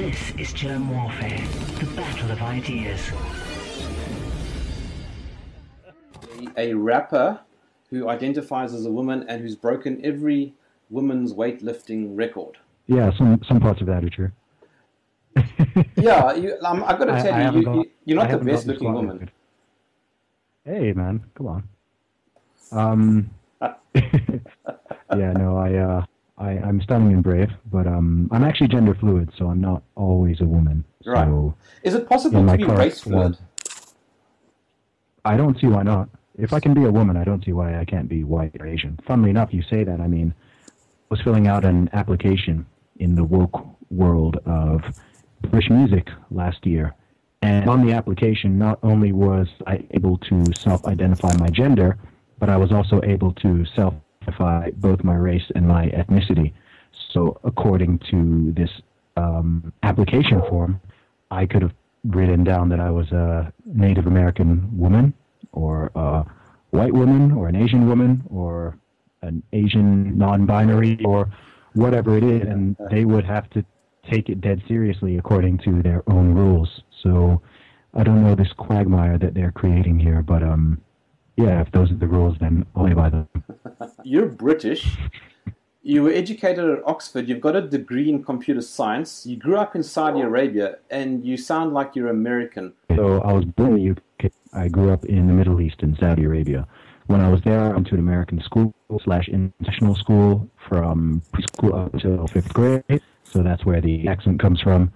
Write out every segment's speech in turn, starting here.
This is Germ Warfare, the battle of ideas. a rapper who identifies as a woman and who's broken every woman's weightlifting record. Yeah, some some parts of that are true. Yeah, you, um, I've got to tell I you, haven't you, got- you, you're I not the best looking woman. record. Hey man, come on. Um, yeah, no, I, uh, I, I'm stunning and brave, but um, I'm actually gender fluid, so I'm not always a woman. Right. So Is it possible to be race fluid? I don't see why not. If I can be a woman, I don't see why I can't be white or Asian. Funnily enough, you say that. I mean, I was filling out an application in the woke world of British music last year. And on the application, not only was I able to self-identify my gender, but I was also able to self-identify both my race and my ethnicity. So according to this um, application form, I could have written down that I was a Native American woman, or a white woman, or an Asian woman, or an Asian non-binary, or whatever it is, and they would have to take it dead seriously according to their own rules. So I don't know this quagmire that they're creating here, but um, yeah, if those are the rules, then play by them. You're British. You were educated at Oxford. You've got a degree in computer science. You grew up in Saudi Arabia, and you sound like you're American. So I was born in the UK. I grew up in the Middle East in Saudi Arabia. When I was there, I went to an American school slash international school from preschool up until fifth grade. So that's where the accent comes from.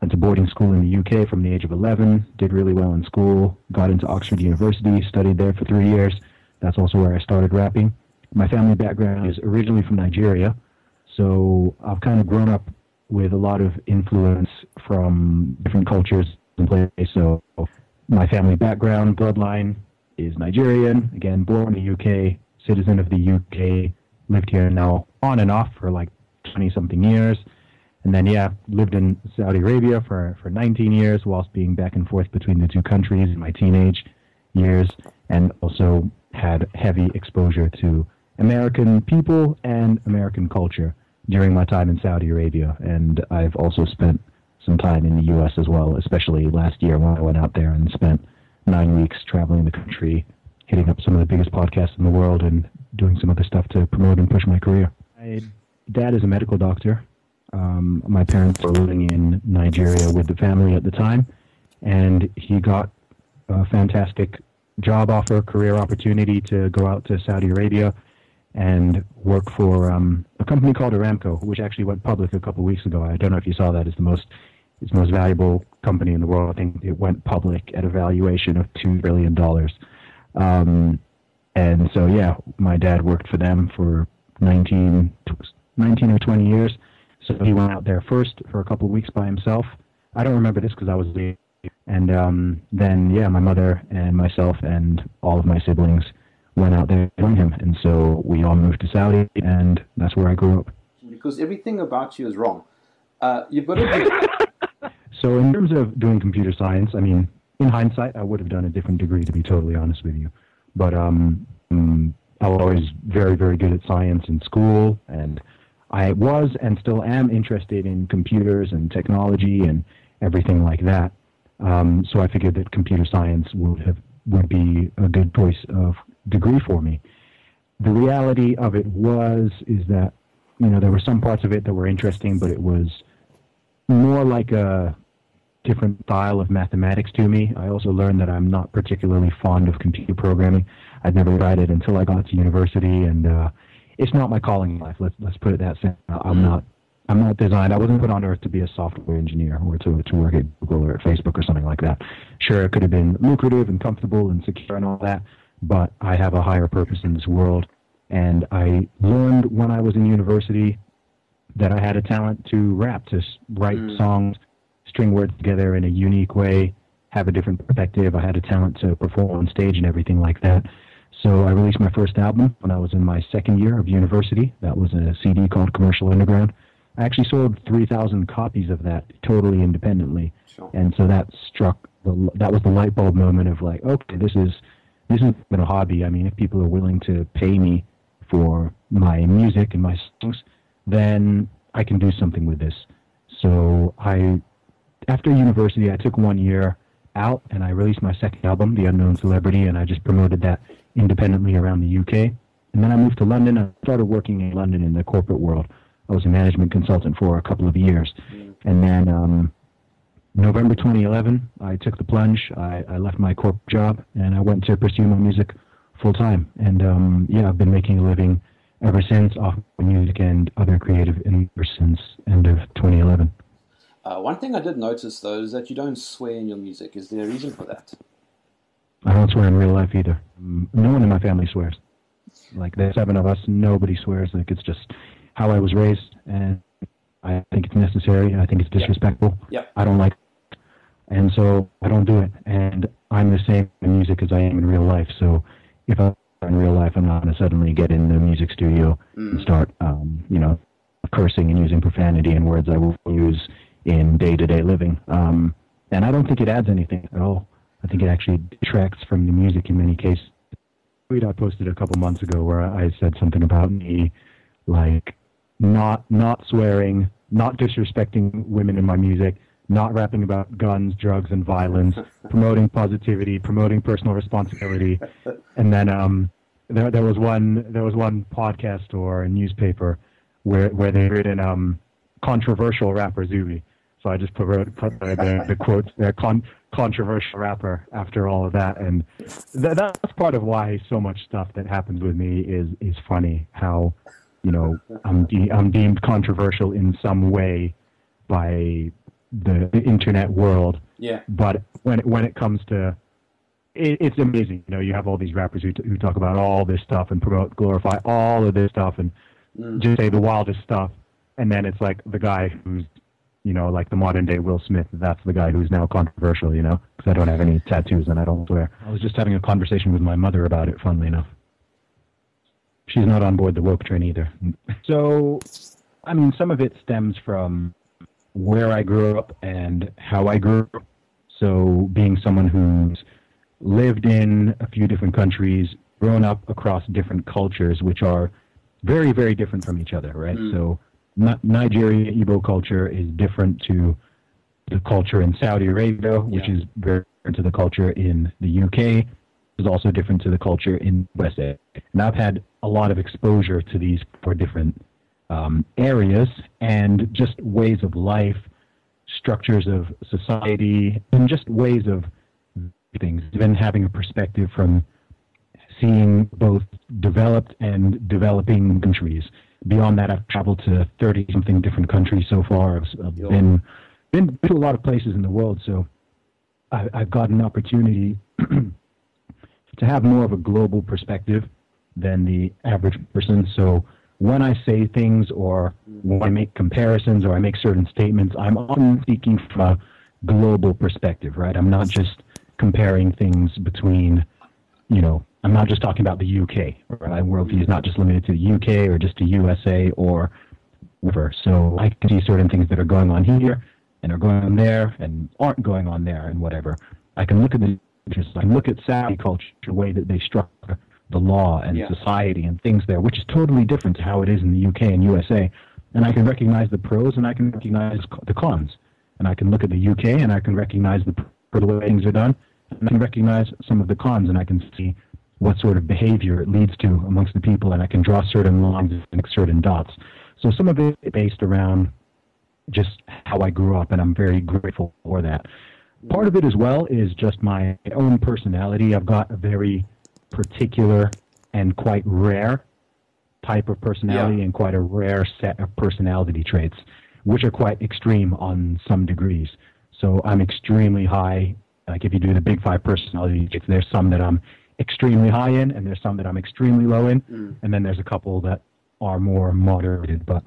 Went to boarding school in the UK from the age of 11. Did really well in school. Got into Oxford University. Studied there for three years. That's also where I started rapping. My family background is originally from Nigeria. So I've kind of grown up with a lot of influence from different cultures and places. So my family background, bloodline is Nigerian. Again, born in the UK, citizen of the UK, lived here now on and off for like 20 something years. And then, yeah, lived in Saudi Arabia for, for 19 years whilst being back and forth between the two countries in my teenage years. And also had heavy exposure to American people and American culture during my time in Saudi Arabia. And I've also spent some time in the U.S. as well, especially last year when I went out there and spent nine weeks traveling the country, hitting up some of the biggest podcasts in the world and doing some other stuff to promote and push my career. My dad is a medical doctor. Um, my parents were living in Nigeria with the family at the time, and he got a fantastic job offer, career opportunity to go out to Saudi Arabia and work for um, a company called Aramco, which actually went public a couple of weeks ago. I don't know if you saw that. It's the most it's the most valuable company in the world. I think it went public at a valuation of two billion dollars. Um, and so, yeah, my dad worked for them for 19, 19 or 20 years. So he went out there first for a couple of weeks by himself. I don't remember this because I was there. And um, then, yeah, my mother and myself and all of my siblings went out there to join him. And so we all moved to Saudi, and that's where I grew up. Because everything about you is wrong. Uh, you've got to do, So in terms of doing computer science, I mean, in hindsight, I would have done a different degree, to be totally honest with you. But um, mm, I was always very, very good at science in school, and I was and still am interested in computers and technology and everything like that. Um, so I figured that computer science would have would be a good choice of degree for me. The reality of it was is that you know there were some parts of it that were interesting, but it was more like a different style of mathematics to me. I also learned that I'm not particularly fond of computer programming. I'd never tried it until I got to university, and uh, it's not my calling in life. Let's let's put it that way. I'm not I'm not designed. I wasn't put on earth to be a software engineer or to to work at Google or at Facebook or something like that. Sure, it could have been lucrative and comfortable and secure and all that, but I have a higher purpose in this world. And I learned when I was in university that I had a talent to rap, to write Mm. songs, string words together in a unique way, have a different perspective. I had a talent to perform on stage and everything like that. So I released my first album when I was in my second year of university. That was a CD called Commercial Underground. I actually sold 3,000 copies of that totally independently. Sure. And so that struck the that was the light bulb moment of like, okay, this is this has been a hobby. I mean, if people are willing to pay me for my music and my songs, then I can do something with this. So I, after university, I took one year out and I released my second album, The Unknown Celebrity, and I just promoted that independently around the UK. And then I moved to London. I started working in London in the corporate world. I was a management consultant for a couple of years. And then um, November 2011, I took the plunge. I, I left my corporate job and I went to pursue my music full time. And um, yeah, I've been making a living ever since off music and other creative endeavors since end of 2011. Uh, one thing I did notice though is that you don't swear in your music. Is there a reason for that? I don't swear in real life either. Mm, No one in my family swears. Like there's seven of us, nobody swears. Like it's just how I was raised, and I think it's necessary. I think it's disrespectful. Yep. I don't like, it. and so I don't do it. And I'm the same in music as I am in real life. So if I'm in real life, I'm not going to suddenly get in the music studio and start, um, you know, cursing and using profanity and words I will use in day-to-day living. Um, and I don't think it adds anything at all. I think it actually detracts from the music in many cases. Tweet I posted a couple months ago where I said something about me, like not not swearing, not disrespecting women in my music, not rapping about guns, drugs, and violence, promoting positivity, promoting personal responsibility, and then um, there there was one there was one podcast or a newspaper where where they written um, controversial rapper Zuby. So I just put, put the, the, the quotes there, con, controversial rapper after all of that. And th- that's part of why so much stuff that happens with me is, is funny. How, you know, I'm, de- I'm deemed controversial in some way by the, the internet world. Yeah. But when it, when it comes to it, it's amazing. You know, you have all these rappers who, t- who talk about all this stuff and promote, glorify all of this stuff and mm. just say the wildest stuff. And then it's like the guy who's, you know, like the modern day Will Smith. That's the guy who's now controversial, you know, because I don't have any tattoos and I don't swear. I was just having a conversation with my mother about it, funnily enough. She's not on board the woke train either. So, I mean, some of it stems from where I grew up and how I grew up. So, being someone who's lived in a few different countries, grown up across different cultures, which are very, very different from each other, right? Mm. So, Ni- Nigeria Igbo culture is different to the culture in Saudi Arabia, which Yeah. is very different to the culture in the UK. Is also different to the culture in USA. And I've had a lot of exposure to these four different um, areas and just ways of life, structures of society, and just ways of things. Even having a perspective from seeing both developed and developing countries. Beyond that, I've traveled to 30 something different countries so far. I've, I've Yo. been, been to a lot of places in the world, so I, I've got an opportunity to have more of a global perspective than the average person. So when I say things or when I make comparisons or I make certain statements, I'm often speaking from a global perspective, right? I'm not just comparing things between, you know, I'm not just talking about the UK. Right? My worldview is not just limited to the UK or just to USA or whatever. So I can see certain things that are going on here and are going on there and aren't going on there and whatever. I can look at the I can look at Saudi culture, the way that they structure the law and Yeah. society and things there, which is totally different to how it is in the UK and USA. And I can recognize the pros and I can recognize the cons. And I can look at the UK and I can recognize the the way things are done. And I can recognize some of the cons and I can see what sort of behavior it leads to amongst the people and I can draw certain lines and connect certain dots. So some of it is based around just how I grew up, and I'm very grateful for that. Part of it as well is just my own personality. I've got a very particular and quite rare type of personality Yeah. and quite a rare set of personality traits, which are quite extreme on some degrees. So I'm extremely high. Like if you do the big five personality traits, there's some that I'm extremely high in, and there's some that I'm extremely low in, and then there's a couple that are more moderated, but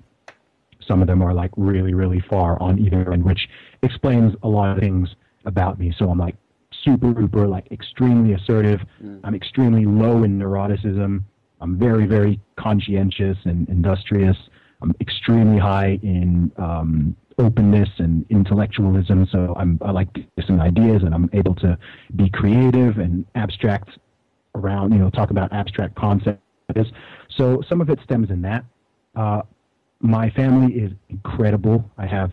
some of them are like really, really far on either end, which explains a lot of things about me. So I'm like super duper, like extremely assertive. I'm extremely low in neuroticism. I'm very, very conscientious and industrious. I'm extremely high in um, openness and intellectualism. So I'm, I like discussing ideas and I'm able to be creative and abstract around, you know, talk about abstract concepts. So some of it stems in that. Uh, my family is incredible. I have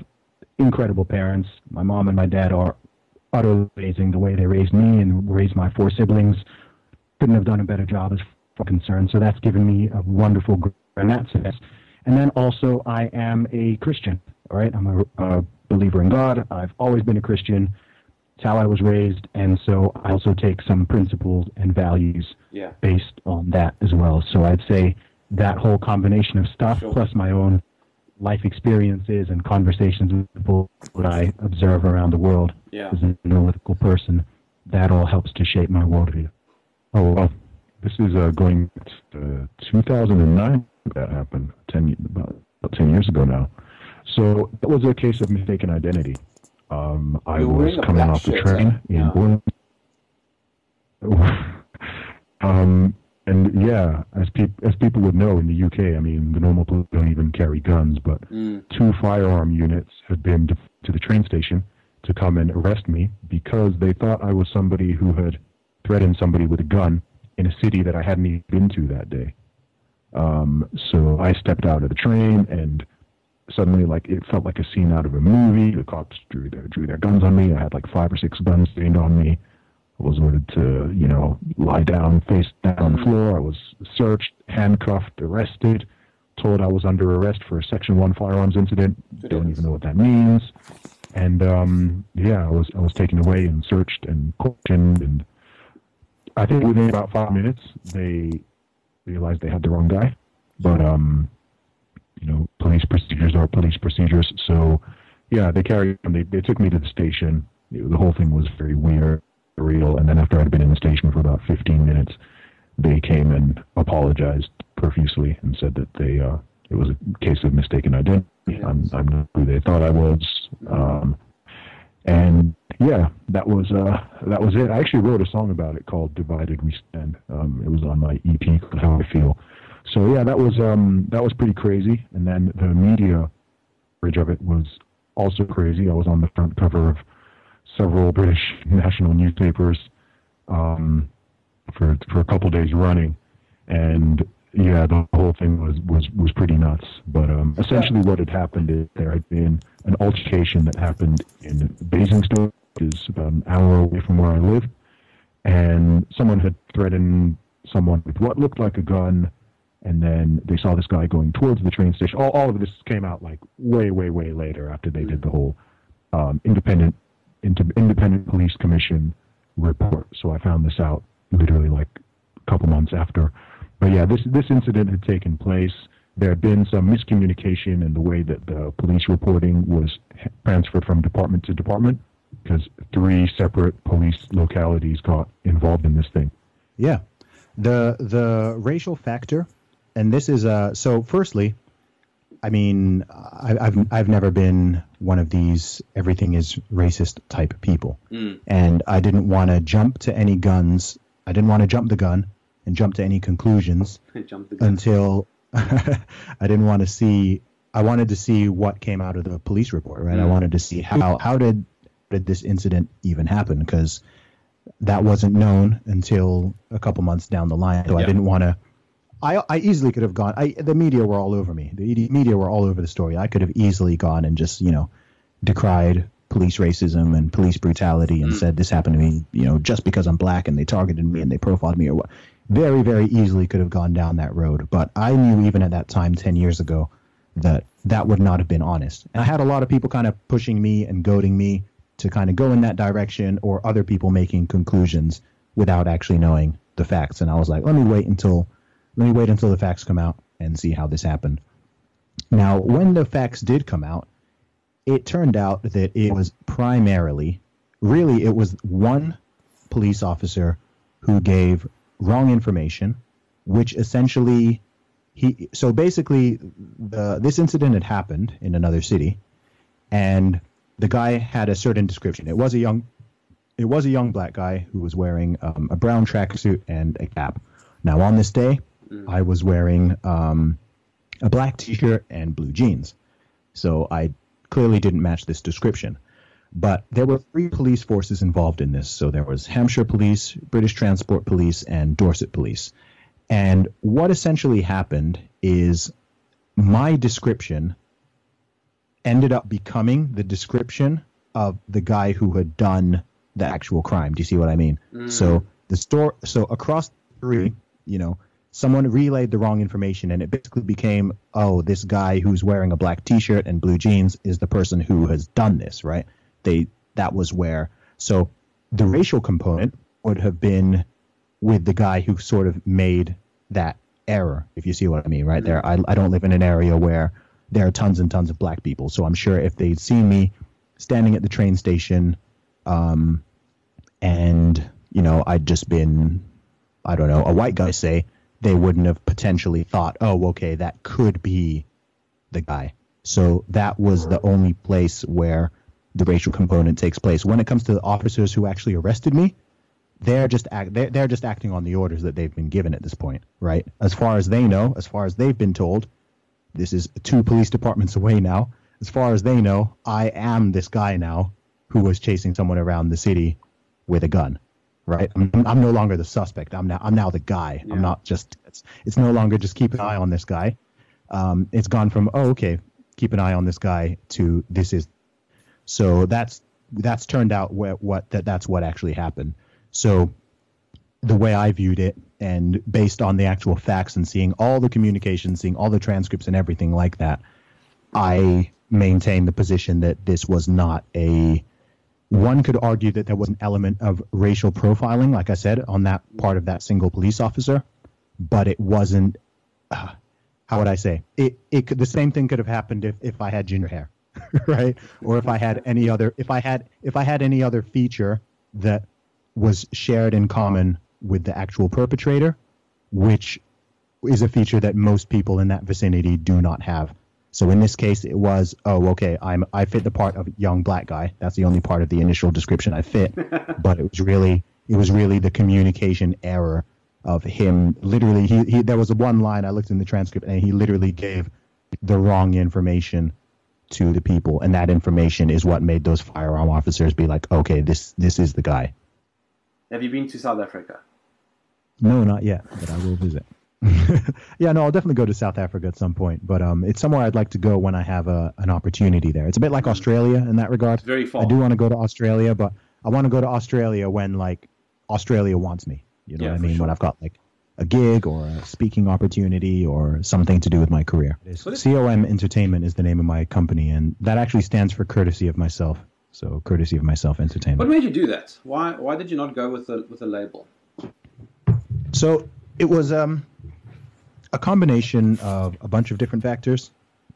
incredible parents. My mom and my dad are utterly amazing. The way they raised me and raised my four siblings couldn't have done a better job as far as concerned. So that's given me a wonderful in that sense. And then also, I am a Christian. All right, I'm a, a believer in God. I've always been a Christian. It's how I was raised, and so I also take some principles and values Yeah. based on that as well. So I'd say that whole combination of stuff, Sure. plus my own life experiences and conversations with people that I observe around the world Yeah. as an analytical person, that all helps to shape my worldview. Oh well, this is uh, going to 2009. That happened ten about, about ten years ago now. So it was a case of mistaken identity. Um, I You was coming off the shirt, train huh? in Yeah. Um, and yeah, as peop- as people would know in the UK, I mean, the normal police don't even carry guns, but Mm. two firearm units had been de- to the train station to come and arrest me because they thought I was somebody who had threatened somebody with a gun in a city that I hadn't even been to that day. Um, so I stepped out of the train and suddenly like it felt like a scene out of a movie. The cops drew their drew their guns on me. I had like five or six guns trained on me. I was ordered to, you know, lie down, face down on the floor. I was searched, handcuffed, arrested, told I was under arrest for a Section One firearms incident. Don't even know what that means. And um, yeah, I was I was taken away and searched and questioned, and I think within about five minutes they realized they had the wrong guy. But um, you know, police procedures are police procedures. So yeah, they carried they they took me to the station. The whole thing was very weird, surreal. And then after I'd been in the station for about 15 minutes, they came and apologized profusely and said that they uh, it was a case of mistaken identity. I'm I'm not who they thought I was. Um, and yeah, that was uh, that was it. I actually wrote a song about it called "Divided We Stand." Um, it was on my EP called "How I Feel." So yeah, that was um, that was pretty crazy. And then the media coverage of it was also crazy. I was on the front cover of several British national newspapers um, for for a couple days running, and yeah, the whole thing was was was pretty nuts. But um, essentially, what had happened is there had been an altercation that happened in Basingstoke, which is about an hour away from where I live, and someone had threatened someone with what looked like a gun. And then they saw this guy going towards the train station. All, all of this came out like way, way, way later after they did the whole um, independent into independent police commission report. So I found this out literally like a couple months after. But yeah, this this incident had taken place. There had been some miscommunication in the way that the police reporting was transferred from department to department because three separate police localities got involved in this thing. Yeah, the the racial factor, and this is uh. So, firstly, I mean, I, I've I've never been one of these everything is racist type people, Mm. and I didn't want to jump to any guns. I didn't want to jump the gun and jump to any conclusions Jump the gun. until I didn't want to see. I wanted to see what came out of the police report, right? I Mm. wanted to see how how did did this incident even happen because that wasn't known until a couple months down the line. So I didn't want to. I I easily could have gone. I the media were all over me. The media were all over the story. I could have easily gone and just you know decried police racism and police brutality and mm. said this happened to me, you know, just because I'm black and they targeted me and they profiled me or what. Very, very easily could have gone down that road. But I knew even at that time, 10 years ago, that that would not have been honest. And I had a lot of people kind of pushing me and goading me to kind of go in that direction or other people making conclusions without actually knowing the facts. And I was like, let me wait until, let me wait until the facts come out and see how this happened. Now, when the facts did come out, it turned out that it was primarily, really, it was one police officer who gave wrong information, which essentially he. So basically, the this incident had happened in another city, and the guy had a certain description. It was a young, it was a young black guy who was wearing um, a brown tracksuit and a cap. Now on this day, I was wearing um, a black T-shirt and blue jeans. So I clearly didn't match this description. But there were three police forces involved in this. So there was Hampshire Police, British Transport Police, and Dorset Police. And what essentially happened is my description ended up becoming the description of the guy who had done the actual crime. Do you see what I mean? So the store, so across three, you know, someone relayed the wrong information, and it basically became, oh, this guy who's wearing a black T-shirt and blue jeans is the person who has done this, right? They that was where. So the racial component would have been with the guy who sort of made that error, if you see what I mean, right there. I, I don't live in an area where there are tons and tons of black people. So I'm sure if they'd seen me standing at the train station, um, and, you know, I'd just been, I don't know, a white guy, say, they wouldn't have potentially thought, oh, okay, that could be the guy. So that was the only place where the racial component takes place. When it comes to the officers who actually arrested me, they're just act, they're, they're just acting on the orders that they've been given at this point, right? As far as they know, as far as they've been told, this is two police departments away now. As far as they know, I am this guy now who was chasing someone around the city with a gun, right? I'm, I'm no longer the suspect. I'm now I'm now the guy. I'm not just. It's, it's no longer just keep an eye on this guy. Um, it's gone from oh okay, keep an eye on this guy to this is. So that's that's turned out what, what that that's what actually happened. So the way I viewed it, and based on the actual facts and seeing all the communication, seeing all the transcripts and everything like that, I maintain the position that this was not a. One could argue that there was an element of racial profiling, like I said, on that part of that single police officer, but it wasn't. Uh, how would I say it? It could the same thing could have happened if, if I had ginger hair, right? Or if I had any other if I had if I had any other feature that was shared in common with the actual perpetrator, which is a feature that most people in that vicinity do not have. So in this case, it was, oh, okay, I'm I fit the part of young black guy. That's the only part of the initial description I fit. but it was really it was really the communication error of him. Literally, he, he there was a one line I looked in the transcript, and he literally gave the wrong information to the people, and that information is what made those firearm officers be like, okay, this this is the guy. Have you been to South Africa? No, not yet, but I will visit. yeah, no, I'll definitely go to South Africa at some point, but um, it's somewhere I'd like to go when I have a, an opportunity there. It's a bit like Australia in that regard. It's very far. I do want to go to Australia, but I want to go to Australia when like Australia wants me. You know Yeah, what I mean? When. I've got like a gig or a speaking opportunity or something to do with my career. COM Entertainment is the name of my company, and that actually stands for courtesy of myself. So courtesy of myself entertainment. What made you do that? Why why did you not go with a with a label? So it was um, a combination of a bunch of different factors.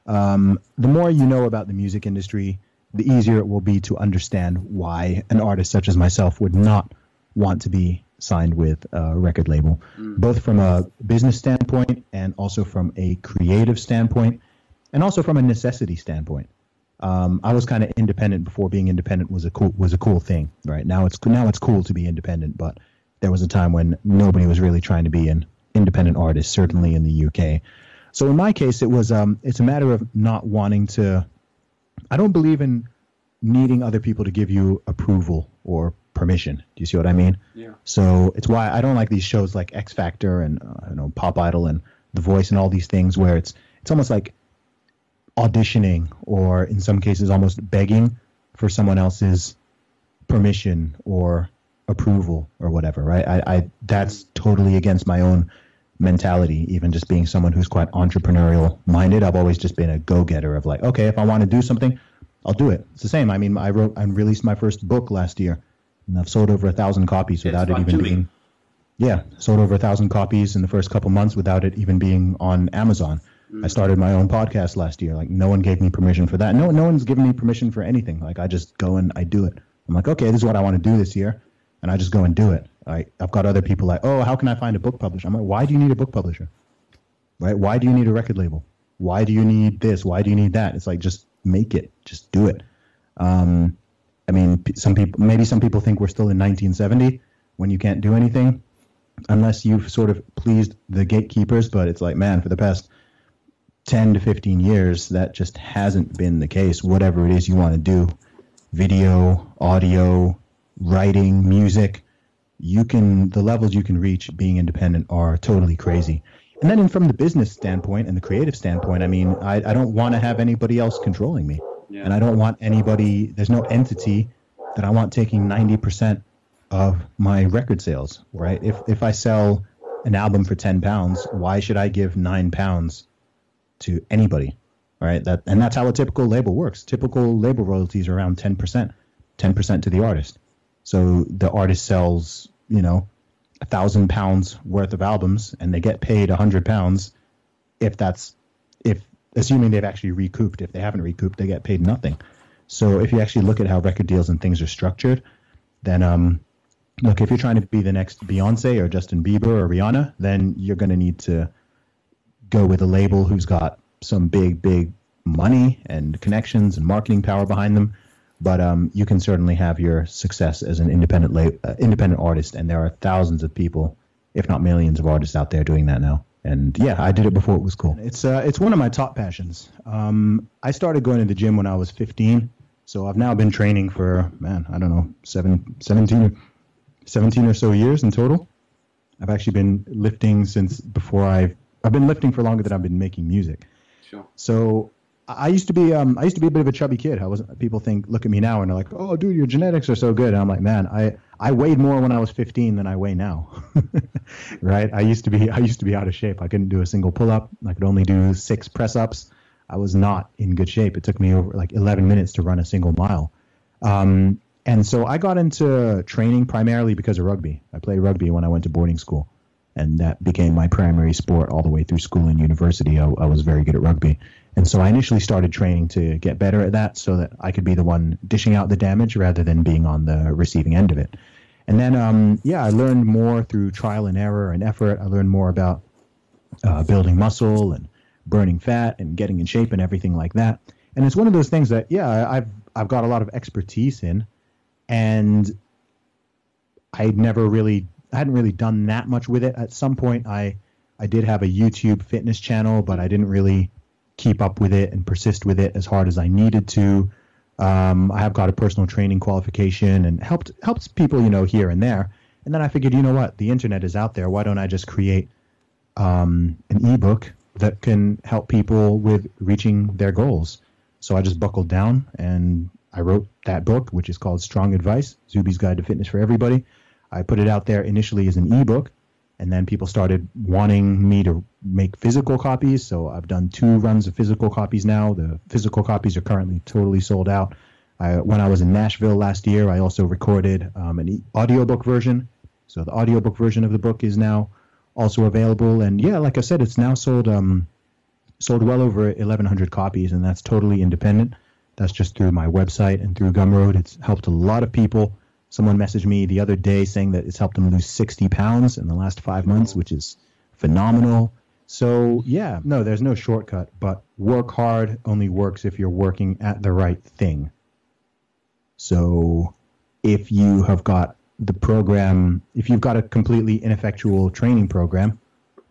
Um, the more you know about the music industry, the easier it will be to understand why an artist such as myself would not want to be signed with a record label, both from a business standpoint and also from a creative standpoint, and also from a necessity standpoint. Um, I was kind of independent before being independent was a cool was a cool thing. Right now it's now it's cool to be independent, but there was a time when nobody was really trying to be an independent artist, certainly in the UK. So in my case, it was um, it's a matter of not wanting to. I don't believe in needing other people to give you approval or permission. Do you see what I mean? Yeah. So it's why I don't like these shows like X Factor and uh, you know Pop Idol and The Voice and all these things where it's it's almost like auditioning or in some cases almost begging for someone else's permission or approval or whatever. Right? I, I that's totally against my own mentality. Even just being someone who's quite entrepreneurial minded, I've always just been a go getter of like, okay, if I want to do something, I'll do it. It's the same. I mean, I wrote and released my first book last year, and I've sold over a thousand copies without it even doing. being. Yeah, sold over a thousand copies in the first couple months without it even being on Amazon. I started my own podcast last year. Like no one gave me permission for that. No, no one's given me permission for anything. Like I just go and I do it. I'm like, okay, this is what I want to do this year, and I just go and do it. I, I've got other people like, oh, how can I find a book publisher? I'm like, why do you need a book publisher? Right? Why do you need a record label? Why do you need this? Why do you need that? It's like just make it, just do it. Um, I mean, some people, maybe some people think we're still in 1970 when you can't do anything unless you've sort of pleased the gatekeepers. But it's like, man, for the past 10 to 15 years, that just hasn't been the case. Whatever it is you want to do, video, audio, writing, music, you can, the levels you can reach being independent are totally crazy. And then, from the business standpoint and the creative standpoint, I mean, I, I don't want to have anybody else controlling me. Yeah. and I don't want anybody. There's no entity that I want taking ninety percent of my record sales. Right? If if I sell an album for ten pounds, why should I give nine pounds to anybody? Right? That and that's how a typical label works. Typical label royalties are around ten percent, ten percent to the artist. So the artist sells, you know, a thousand pounds worth of albums, and they get paid a hundred pounds. If that's if assuming they've actually recouped. If they haven't recouped, they get paid nothing. So if you actually look at how record deals and things are structured, then um, look if you're trying to be the next Beyonce or Justin Bieber or Rihanna, then you're going to need to go with a label who's got some big, big money and connections and marketing power behind them. But um, you can certainly have your success as an independent la- uh, independent artist, and there are thousands of people, if not millions, of artists out there doing that now. And yeah, I did it before it was cool. It's uh, it's one of my top passions. Um, I started going to the gym when I was 15, so I've now been training for man, I don't know, seven, 17, or- 17 or so years in total. I've actually been lifting since before I've I've been lifting for longer than I've been making music. Sure. So I used to be um I used to be a bit of a chubby kid. I was people think look at me now and they're like, "Oh, dude, your genetics are so good." And I'm like, "Man, I I weighed more when I was 15 than I weigh now." right? I used to be I used to be out of shape. I couldn't do a single pull-up. I could only do 6 press-ups. I was not in good shape. It took me over like 11 minutes to run a single mile. Um and so I got into training primarily because of rugby. I played rugby when I went to boarding school and that became my primary sport all the way through school and university. I, I was very good at rugby, and so I initially started training to get better at that, so that I could be the one dishing out the damage rather than being on the receiving end of it. And then, um, yeah, I learned more through trial and error and effort. I learned more about uh, building muscle and burning fat and getting in shape and everything like that. And it's one of those things that, yeah, I've I've got a lot of expertise in, and I never really I hadn't really done that much with it. At some point, I I did have a YouTube fitness channel, but I didn't really keep up with it and persist with it as hard as I needed to. Um, I have got a personal training qualification and helped helps people, you know, here and there. And then I figured, you know what, the internet is out there. Why don't I just create um, an ebook that can help people with reaching their goals? So I just buckled down and I wrote that book, which is called Strong Advice: Zuby's Guide to Fitness for Everybody. I put it out there initially as an ebook, and then people started wanting me to make physical copies. So I've done two runs of physical copies now. The physical copies are currently totally sold out. I, when I was in Nashville last year, I also recorded um, an audiobook version. So the audiobook version of the book is now also available. And yeah, like I said, it's now sold um, sold well over 1,100 copies, and that's totally independent. That's just through my website and through Gumroad. It's helped a lot of people. Someone messaged me the other day saying that it's helped them lose 60 pounds in the last five months, which is phenomenal. So, yeah, no, there's no shortcut, but work hard only works if you're working at the right thing. So, if you have got the program, if you've got a completely ineffectual training program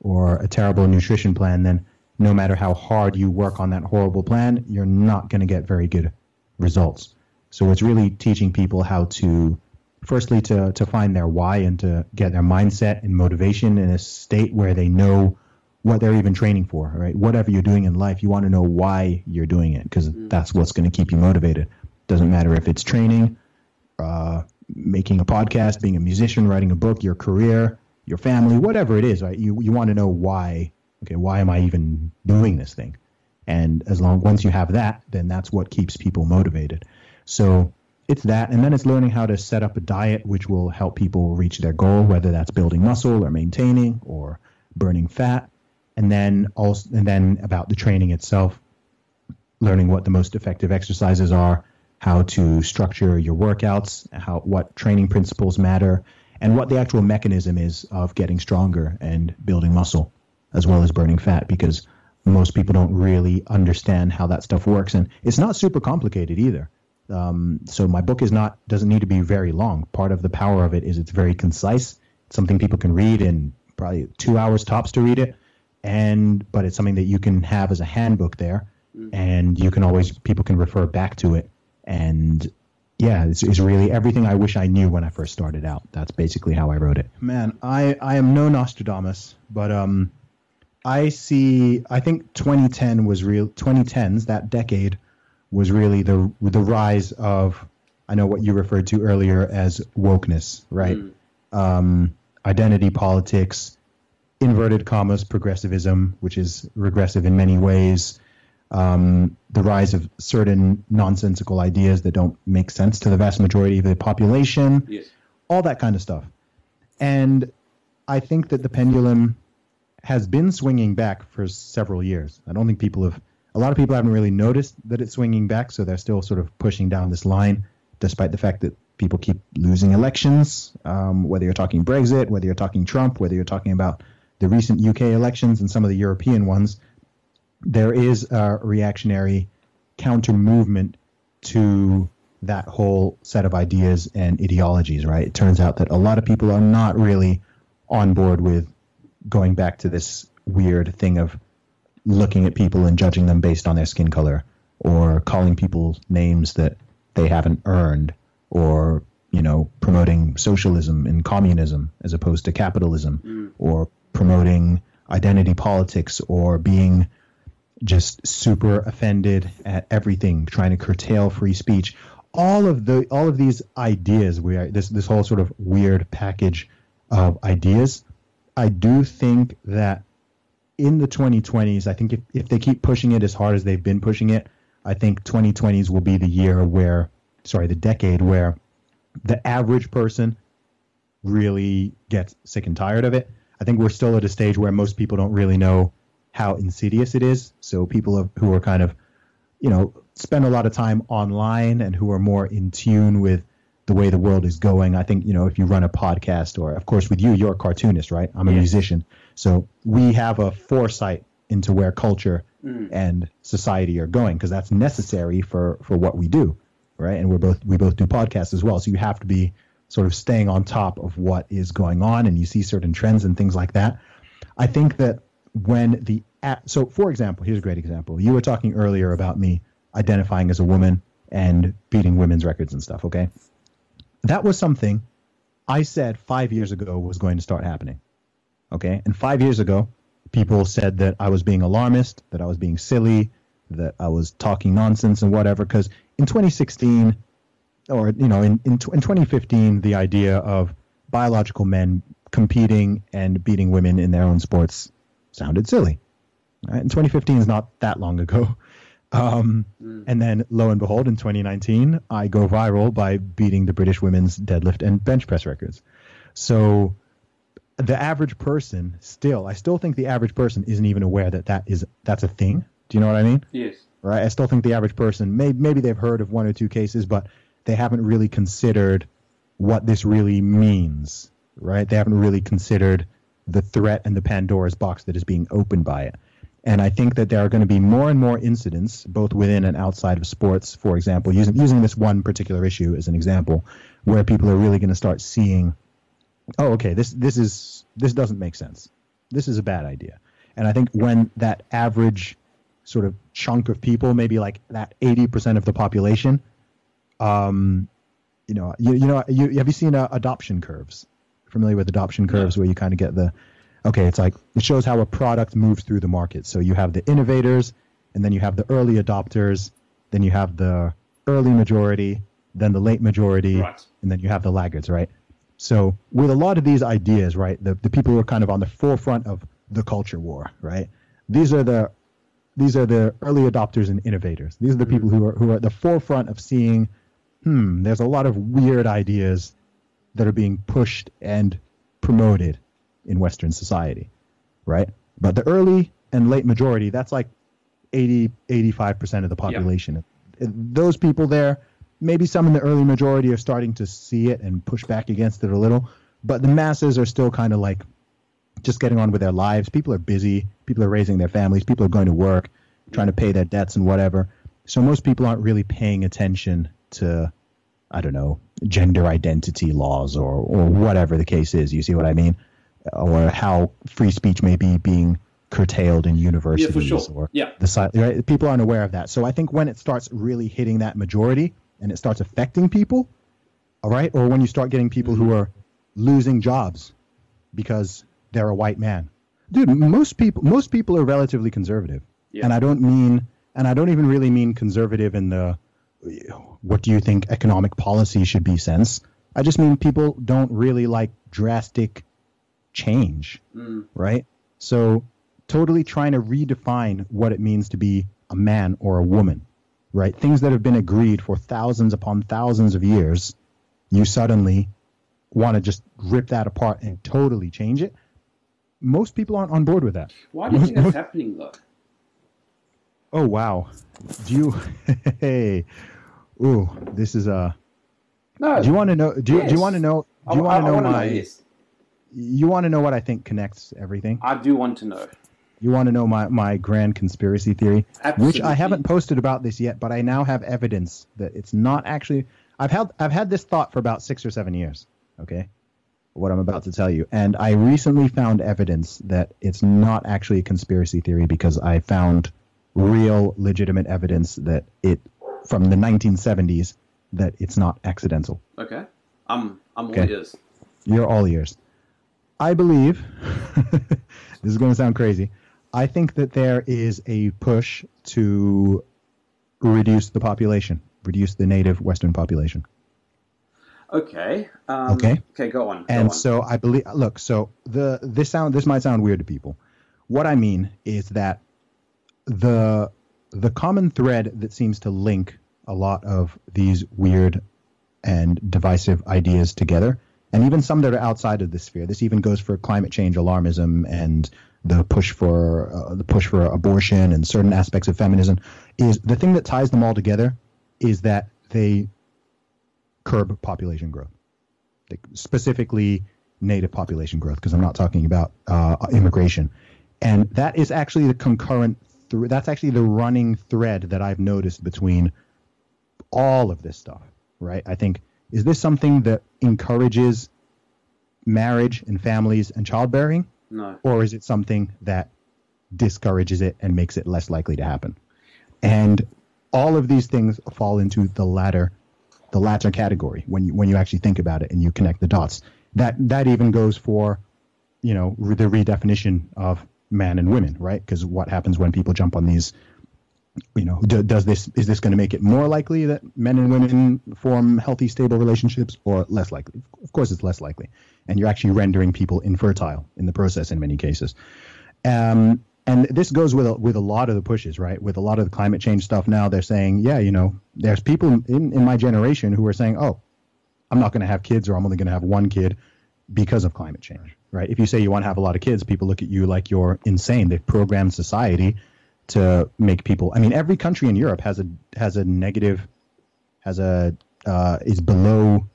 or a terrible nutrition plan, then no matter how hard you work on that horrible plan, you're not going to get very good results. So it's really teaching people how to, firstly, to, to find their why and to get their mindset and motivation in a state where they know what they're even training for, right? Whatever you're doing in life, you want to know why you're doing it because that's what's going to keep you motivated. Doesn't matter if it's training, uh, making a podcast, being a musician, writing a book, your career, your family, whatever it is, right? You you want to know why. Okay, why am I even doing this thing? And as long once you have that, then that's what keeps people motivated. So it's that, and then it's learning how to set up a diet which will help people reach their goal, whether that's building muscle or maintaining or burning fat, and then also and then about the training itself, learning what the most effective exercises are, how to structure your workouts, how what training principles matter, and what the actual mechanism is of getting stronger and building muscle, as well as burning fat, because most people don't really understand how that stuff works, and it's not super complicated either. Um, so my book is not doesn't need to be very long. Part of the power of it is it's very concise. It's something people can read in probably two hours tops to read it, and but it's something that you can have as a handbook there, and you can always people can refer back to it and yeah, it's, it's really everything I wish I knew when I first started out. That's basically how I wrote it. Man, I, I am no Nostradamus, but um, I see. I think 2010 was real. 2010s that decade was really the the rise of I know what you referred to earlier as wokeness, right? Um, identity politics, inverted commas progressivism, which is regressive in many ways. Um, the rise of certain nonsensical ideas that don't make sense to the vast majority of the population Yes. all that kind of stuff. And I think that the pendulum has been swinging back for several years. I don't think people have, a lot of people haven't really noticed that it's swinging back, so they're still sort of pushing down this line, despite the fact that people keep losing elections, um, whether you're talking Brexit, whether you're talking Trump, whether you're talking about the recent UK elections and some of the European ones. There is a reactionary counter movement to that whole set of ideas and ideologies, right? It turns out that a lot of people are not really on board with going back to this weird thing of looking at people and judging them based on their skin color or calling people names that they haven't earned or, you know, promoting socialism and communism as opposed to capitalism mm. or promoting identity politics or being just super offended at everything, trying to curtail free speech. All of the all of these ideas, we are, this this whole sort of weird package of ideas. I do think that in the 2020s, I think if, if they keep pushing it as hard as they've been pushing it, I think 2020s will be the year where, sorry, the decade where the average person really gets sick and tired of it. I think we're still at a stage where most people don't really know how insidious it is. So people who are kind of, you know, spend a lot of time online and who are more in tune with the way the world is going. I think, you know, if you run a podcast or of course with you, you're a cartoonist, right? I'm a Yes. musician. So we have a foresight into where culture mm. and society are going because that's necessary for for what we do, right? And we're both we both do podcasts as well. So you have to be sort of staying on top of what is going on and you see certain trends and things like that. I think that when the so for example, here's a great example. You were talking earlier about me identifying as a woman and beating women's records and stuff, okay? That was something I said 5 years ago was going to start happening. Okay? And 5 years ago, people said that I was being alarmist, that I was being silly, that I was talking nonsense and whatever cuz in 2016 or you know in, in in 2015 the idea of biological men competing and beating women in their own sports sounded silly. Right? And 2015 is not that long ago. Um, And then, lo and behold, in 2019, I go viral by beating the British women's deadlift and bench press records. So, the average person still, I still think the average person isn't even aware that that is that's a thing. Do you know what I mean? Yes. right? I still think the average person, may, maybe they've heard of one or two cases, but they haven't really considered what this really means, right? They haven't really considered the threat and the Pandora's box that is being opened by it. And I think that there are going to be more and more incidents, both within and outside of sports, for example, using using this one particular issue as an example, where people are really going to start seeing, oh, okay, this this is this doesn't make sense. This is a bad idea. And I think when that average sort of chunk of people, maybe like that 80% of the population, um, you know, you, you know, you, have you seen uh, adoption curves? Familiar with adoption curves where you kind of get the, okay, it's like, it shows how a product moves through the market. So you have the innovators, and then you have the early adopters, then you have the early majority, then the late majority, Right. and then you have the laggards, right? So with a lot of these ideas, right, the, the people who are kind of on the forefront of the culture war, right? These are the these are the early adopters and innovators. These are the people who are who are at the forefront of seeing, hmm, there's a lot of weird ideas that are being pushed and promoted in Western society, right? But the early and late majority, that's like 80, 85% of the population. Those people there, maybe some in the early majority are starting to see it and push back against it a little, but the masses are still kind of like just getting on with their lives. People are busy. People are raising their families. People are going to work, trying to pay their debts and whatever. So most people aren't really paying attention to, I don't know, gender identity laws or, or whatever the case is. You see what I mean? Or how free speech may be being curtailed in universities sure. or Yeah. the side. Right? People aren't aware of that. So I think when it starts really hitting that majority and it starts affecting people, all right, or when you start getting people who mm-hmm. are losing jobs because they're a white man. Dude, most people most people are relatively conservative. Yeah. And I don't mean and I don't even really mean conservative in the what do you think economic policy should be sense. I just mean people don't really like drastic change, mm. right? So totally trying to redefine what it means to be a man or a woman, right? Things that have been agreed for thousands upon thousands of years, you suddenly want to just rip that apart and totally change it. Most people aren't on board with that. Why do you think that's happening though? Oh wow. Do you hey ooh, this is a No. do you want to know do you, do you want to know do you want to know my yes. you want to know what I think connects everything? I do want to know. You want to know my, my grand conspiracy theory, which I haven't posted about this yet, but I now have evidence that it's not actually. I've had I've had this thought for about six or seven years. Okay, what I'm about to tell you, and I recently found evidence that it's not actually a conspiracy theory because I found real, legitimate evidence that it from the 1970s that it's not accidental. Okay. I'm I'm all Okay. ears. You're all ears. I believe, this is going to sound crazy. I think that there is a push to reduce the population, reduce the native Western population. Okay. Um, Okay. Okay, go on. And on. so I believe, look, so the this sound this might sound weird to people. What I mean is that the the common thread that seems to link a lot of these weird and divisive ideas together, and even some that are outside of the sphere. This even goes for climate change alarmism and the push for uh, the push for abortion and certain aspects of feminism. Is the thing that ties them all together is that they curb population growth specifically native population growth, because I'm not talking about uh, immigration. And that is actually the concurrent, thr that's actually the running thread that I've noticed between all of this stuff, right? I think, is this something that encourages marriage and families and childbearing, no. or is it something that discourages it and makes it less likely to happen? And all of these things fall into the latter the latter category when you when you actually think about it and you connect the dots. That that even goes for, you know, re- the redefinition of man and women, right? Because what happens when people jump on these, you know, do, does this is this going to make it more likely that men and women form healthy, stable relationships, or less likely? Of course, it's less likely, and you're actually rendering people infertile in the process in many cases. Um, and this goes with a, with a lot of the pushes, right? With a lot of the climate change stuff now, they're saying, yeah, you know, there's people in, in my generation who are saying, oh, I'm not going to have kids or I'm only going to have one kid because of climate change, right? If you say you want to have a lot of kids, people look at you like you're insane. They've programmed society to make people. I mean, every country in Europe has a has a negative, has a uh, is below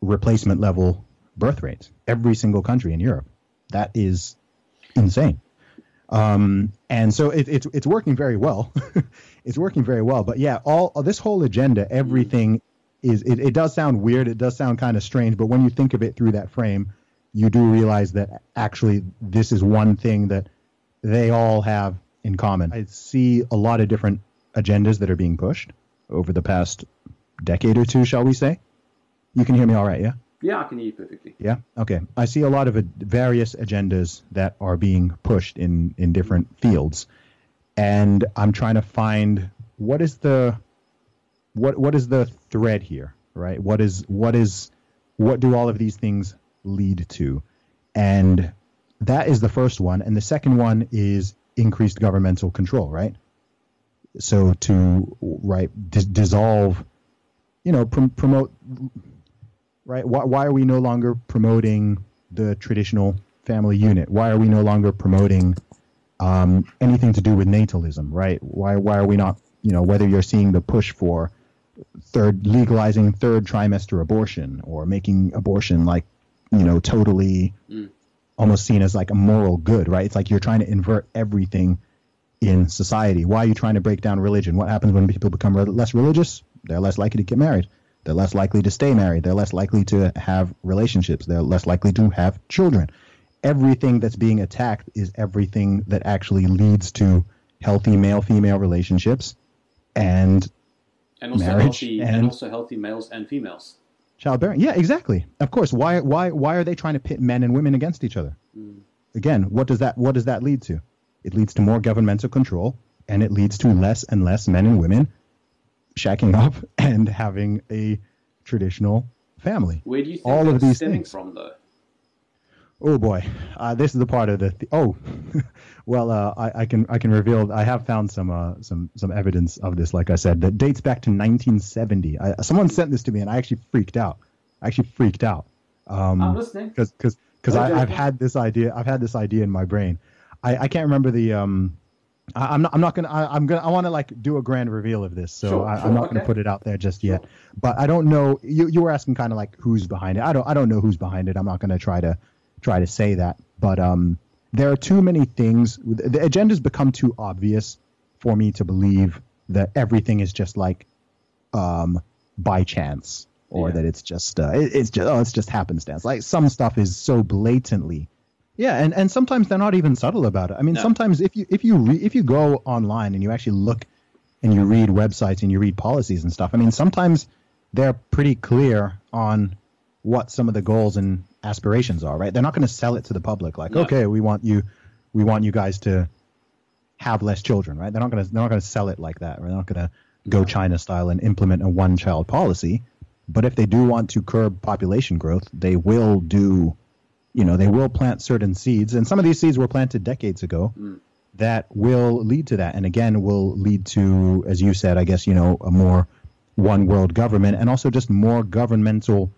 replacement level birth rates. Every single country in Europe, that is insane. Um, and so it, it's it's working very well. it's working very well. But yeah, all this whole agenda, everything is. It, it does sound weird. It does sound kind of strange. But when you think of it through that frame, you do realize that actually this is one thing that they all have in common. I see a lot of different agendas that are being pushed over the past decade or two, shall we say? You can hear me all right, yeah? Yeah, I can hear you perfectly. Yeah. Okay. I see a lot of uh, various agendas that are being pushed in in different fields, and I'm trying to find what is the what what is the thread here, right? What is what is what do all of these things lead to, and that is the first one, and the second one is increased governmental control, right? So to right dis- dissolve, you know, prom- promote right? Why, why are we no longer promoting the traditional family unit? Why are we no longer promoting um, anything to do with natalism, right? Why why are we not, you know, whether you're seeing the push for third legalizing third trimester abortion or making abortion like, you know, totally almost seen as like a moral good, right? It's like you're trying to invert everything in society. Why are you trying to break down religion? What happens when people become re- less religious? They're less likely to get married. They're less likely to stay married. They're less likely to have relationships. They're less likely to have children. Everything that's being attacked is everything that actually leads to healthy male female relationships and And also Marriage healthy and, and- also healthy males and females. Childbearing. Yeah, exactly. Of course. Why why why are they trying to pit men and women against each other? Mm. Again, what does that what does that lead to? It leads to more governmental control, and it leads to less and less men and women shacking up and having a traditional family. Where do you think All of these stemming things. from, though? Oh boy, uh, this is the part of the. the oh, well, uh, I, I can I can reveal. I have found some uh, some some evidence of this. Like I said, that dates back to 1970. I, someone sent this to me, and I actually freaked out. I actually freaked out. Um, I'm listening. because because because Okay, I've had this idea. I've had this idea in my brain. I, I can't remember the um. I, I'm not. I'm not gonna. I, I'm gonna. I want to like do a grand reveal of this. So Sure, I, sure, I'm not gonna put it out there just yet. But I don't know. You you were asking kind of like who's behind it. I don't. I don't know who's behind it. I'm not gonna try to try to say that. But um, there are too many things. The agendas become too obvious for me to believe that everything is just like um by chance or Yeah. that it's just uh, it, it's just oh it's just happenstance like some stuff is so blatantly yeah and and sometimes they're not even subtle about it i mean No. sometimes if you if you re- if you go online and you actually look and you read websites and you read policies and stuff i mean sometimes they're pretty clear on what some of the goals and aspirations are right they're not going to sell it to the public like No. okay we want you we want you guys to have less children, right? They're not going to they're not going to sell it like that. Right? They're not going to go China style and implement a one child policy. But if they do want to curb population growth, they will do, you know, they will plant certain seeds, and some of these seeds were planted decades ago. Mm. That will lead to that, and again, will lead to, as you said, I guess you know, a more one world government, and also just more governmental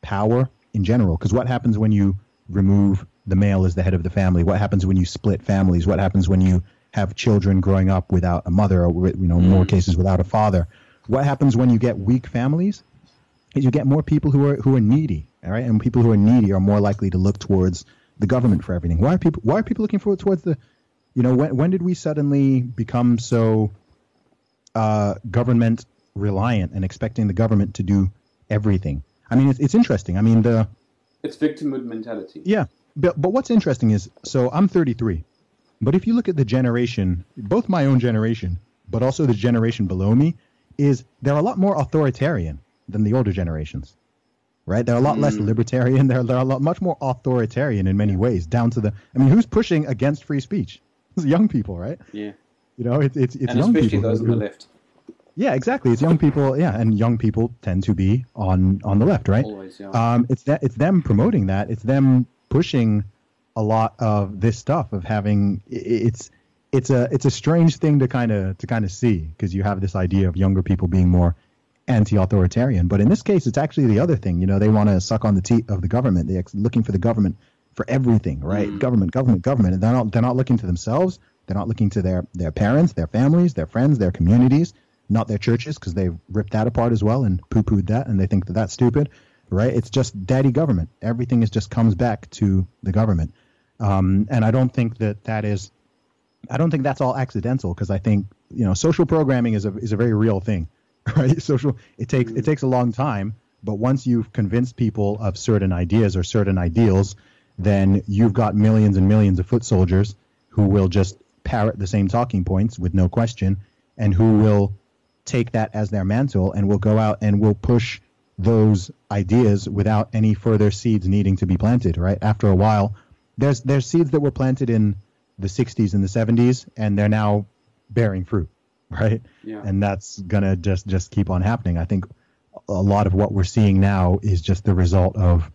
power in general. Because what happens when you remove the male as the head of the family? What happens when you split families? What happens when you have children growing up without a mother, or you know, in more cases without a father? What happens when you get weak families? Is you get more people who are who are needy, all right, and people who are needy are more likely to look towards the government for everything. Why are people Why are people looking forward towards the, you know, when when did we suddenly become so uh, government reliant and expecting the government to do everything? I mean, it's, it's interesting. I mean, the It's victimhood mentality. yeah, but but what's interesting is so I'm 33, but if you look at the generation, both my own generation, but also the generation below me, is they're a lot more authoritarian than the older generations, right? They're a lot less hmm. libertarian. They're they're a lot much more authoritarian in many ways. Down to the, I mean, who's pushing against free speech? It's young people, right? Yeah. You know, it's it's, it's and young especially people. those who- on the left. Yeah, exactly. It's young people. Yeah, and young people tend to be on on the left, right? Always, yeah. Um, it's that it's them promoting that. It's them pushing a lot of this stuff of having. It's it's a it's a strange thing to kind of to kind of see because you have this idea of younger people being more anti-authoritarian, but in this case, it's actually the other thing. You know, they want to suck on the teeth of the government. They're looking for the government for everything, right? Government, government, government. And they're not they're not looking to themselves. They're not looking to their their parents, their families, their friends, their communities, not their churches because they've ripped that apart as well and poo-pooed that, and they think that that's stupid, right? It's just daddy government. Everything is just comes back to the government, um, and I don't think that that is. I don't think that's all accidental because I think you know social programming is a is a very real thing, right? Social it takes it takes a long time, but once you've convinced people of certain ideas or certain ideals, then you've got millions and millions of foot soldiers who will just parrot the same talking points with no question, and who will take that as their mantle and will go out and will push those ideas without any further seeds needing to be planted. Right after a while, there's there's seeds that were planted in the 60s and the 70s, and they're now bearing fruit. Right, Yeah. and that's gonna just just keep on happening. I think a lot of what we're seeing now is just the result of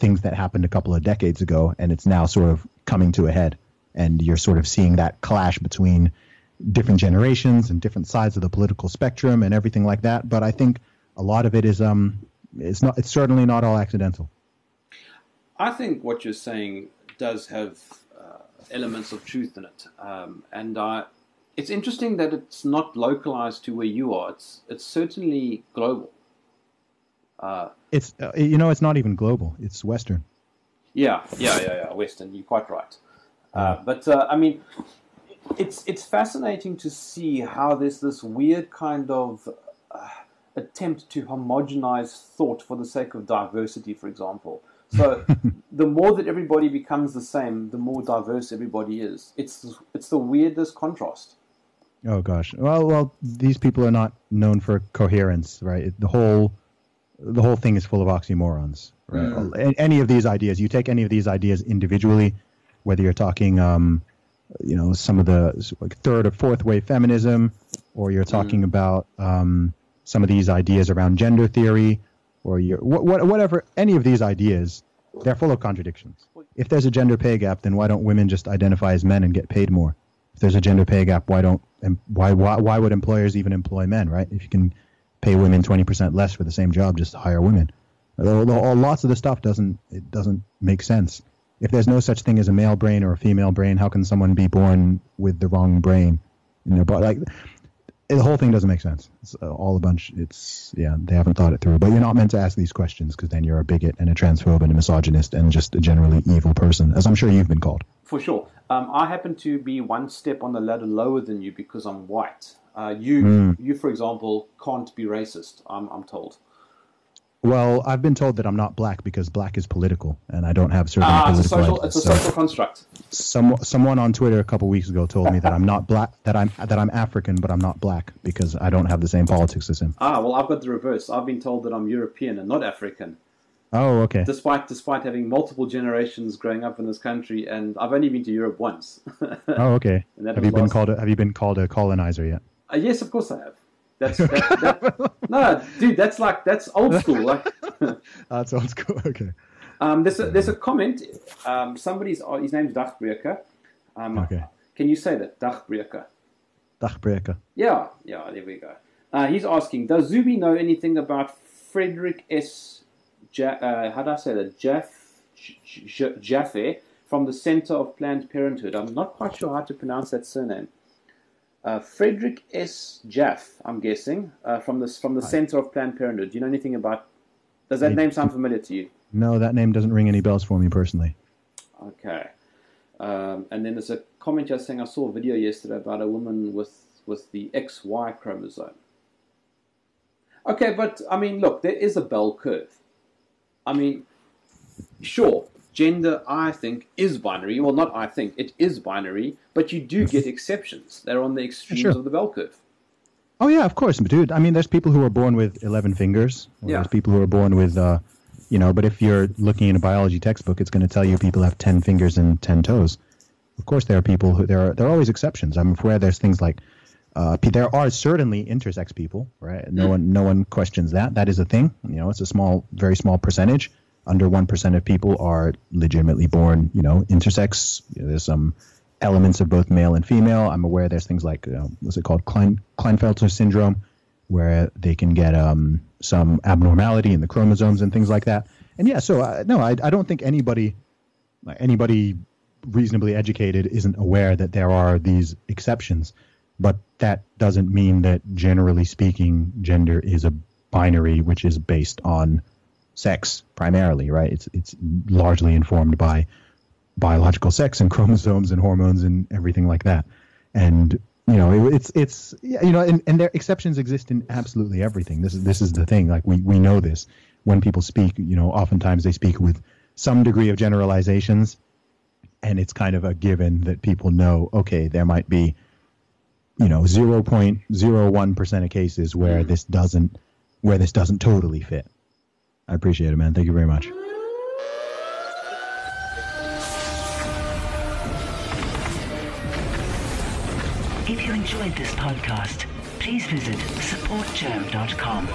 things that happened a couple of decades ago, and it's now sort of coming to a head. And you're sort of seeing that clash between different generations and different sides of the political spectrum and everything like that. But I think a lot of it is um, it's not, it's certainly not all accidental. I think what you're saying does have uh, elements of truth in it, um, and uh, it's interesting that it's not localized to where you are. It's it's certainly global. Uh, It's uh, you know, it's not even global. It's Western. yeah, yeah, yeah, yeah. Western, you're quite right. Uh, but uh, I mean, it's it's fascinating to see how there's this weird kind of uh, attempt to homogenize thought for the sake of diversity, for example. So the more that everybody becomes the same, the more diverse everybody is. It's it's the weirdest contrast. Oh gosh. Well, well, these people are not known for coherence, right? The whole, the whole thing is full of oxymorons, right? A- Any of these ideas, you take any of these ideas individually, whether you're talking, um, you know, some of the like third or fourth wave feminism, or you're talking about um, some of these ideas around gender theory, or you're what, what, whatever. Any of these ideas, they're full of contradictions. If there's a gender pay gap, then why don't women just identify as men and get paid more? If there's a gender pay gap, why don't why why why would employers even employ men? Right? If you can pay women twenty percent less for the same job, just to hire women. Although- although Lots of the stuff doesn't it doesn't make sense. If there's no such thing as a male brain or a female brain, how can someone be born with the wrong brain in their body? Like the whole thing doesn't make sense. It's uh, all a bunch. It's yeah, they haven't thought it through. But you're not meant to ask these questions because then you're a bigot and a transphobe and a misogynist and just a generally evil person, as I'm sure you've been called. For sure. Um, I happen to be one step on the ladder lower than you because I'm white. Uh, you, you, for example, can't be racist. I'm, I'm told. Well, I've been told that I'm not black because black is political, and I don't have certain Ah, it's a political. social, it's a ideas. So social construct. some, someone on Twitter a couple weeks ago told me that I'm not black, that I'm that I'm African, but I'm not black because I don't have the same politics as him. Ah, well, I've got the reverse. I've been told that I'm European and not African, Oh, okay. despite despite having multiple generations growing up in this country, and I've only been to Europe once. Oh, okay. Have you been called? A, have you been called a colonizer yet? Uh, yes, of course I have. That's that, that, no, dude. That's like that's old school. Like, That's old school. Okay. um, there's a there's a comment. Um, somebody's oh, his name's Dagbreker. Um, Okay. Can you say that Dagbreker? Dagbreker. Yeah, yeah. There we go. Uh, he's asking, does Zuby know anything about Frederick S. Ja- uh, how do I say that? Jaff J- J- Jaffe from the Center of Planned Parenthood. I'm not quite sure how to pronounce that surname. Uh, Frederick S. Jaff, I'm guessing, uh, from the from the Center of Planned Parenthood. Do you know anything about? Does that I name sound familiar to you? No, that name doesn't ring any bells for me personally. Okay. Um, and then there's a comment just saying I saw a video yesterday about a woman with with the XY chromosome. Okay, but I mean, look, there is a bell curve. I mean, sure, gender I think is binary. Well, not I think it is binary, but you do get exceptions. They're on the extremes Sure. of the bell curve. Oh yeah, of course, dude. I mean, there's people who are born with 11 fingers. Yeah. There's people who are born with, uh, you know. But if you're looking in a biology textbook, it's going to tell you people have 10 fingers and 10 toes. Of course, there are people who there are there are always exceptions. I'm aware there's things like uh, there are certainly intersex people, right? No one no one questions that. That is a thing. You know, it's a small, very small percentage. Under one percent of people are legitimately born, you know, intersex. You know, there's some elements of both male and female. I'm aware there's things like uh, what's it called, Klein, Klinefelter syndrome, where they can get um, some abnormality in the chromosomes and things like that. And yeah, so uh, no, I, I don't think anybody anybody reasonably educated isn't aware that there are these exceptions, but that doesn't mean that generally speaking, gender is a binary which is based on sex primarily, right? It's it's largely informed by biological sex and chromosomes and hormones and everything like that. And you know, it, it's it's you know, and, and there exceptions exist in absolutely everything. This is this is the thing. Like we we know this when people speak. You know, oftentimes they speak with some degree of generalizations, and it's kind of a given that people know. Okay, there might be, you know, zero point zero one percent of cases where mm. this doesn't where this doesn't totally fit. I appreciate it, man. Thank you very much. If you enjoyed this podcast, please visit supportgerm.com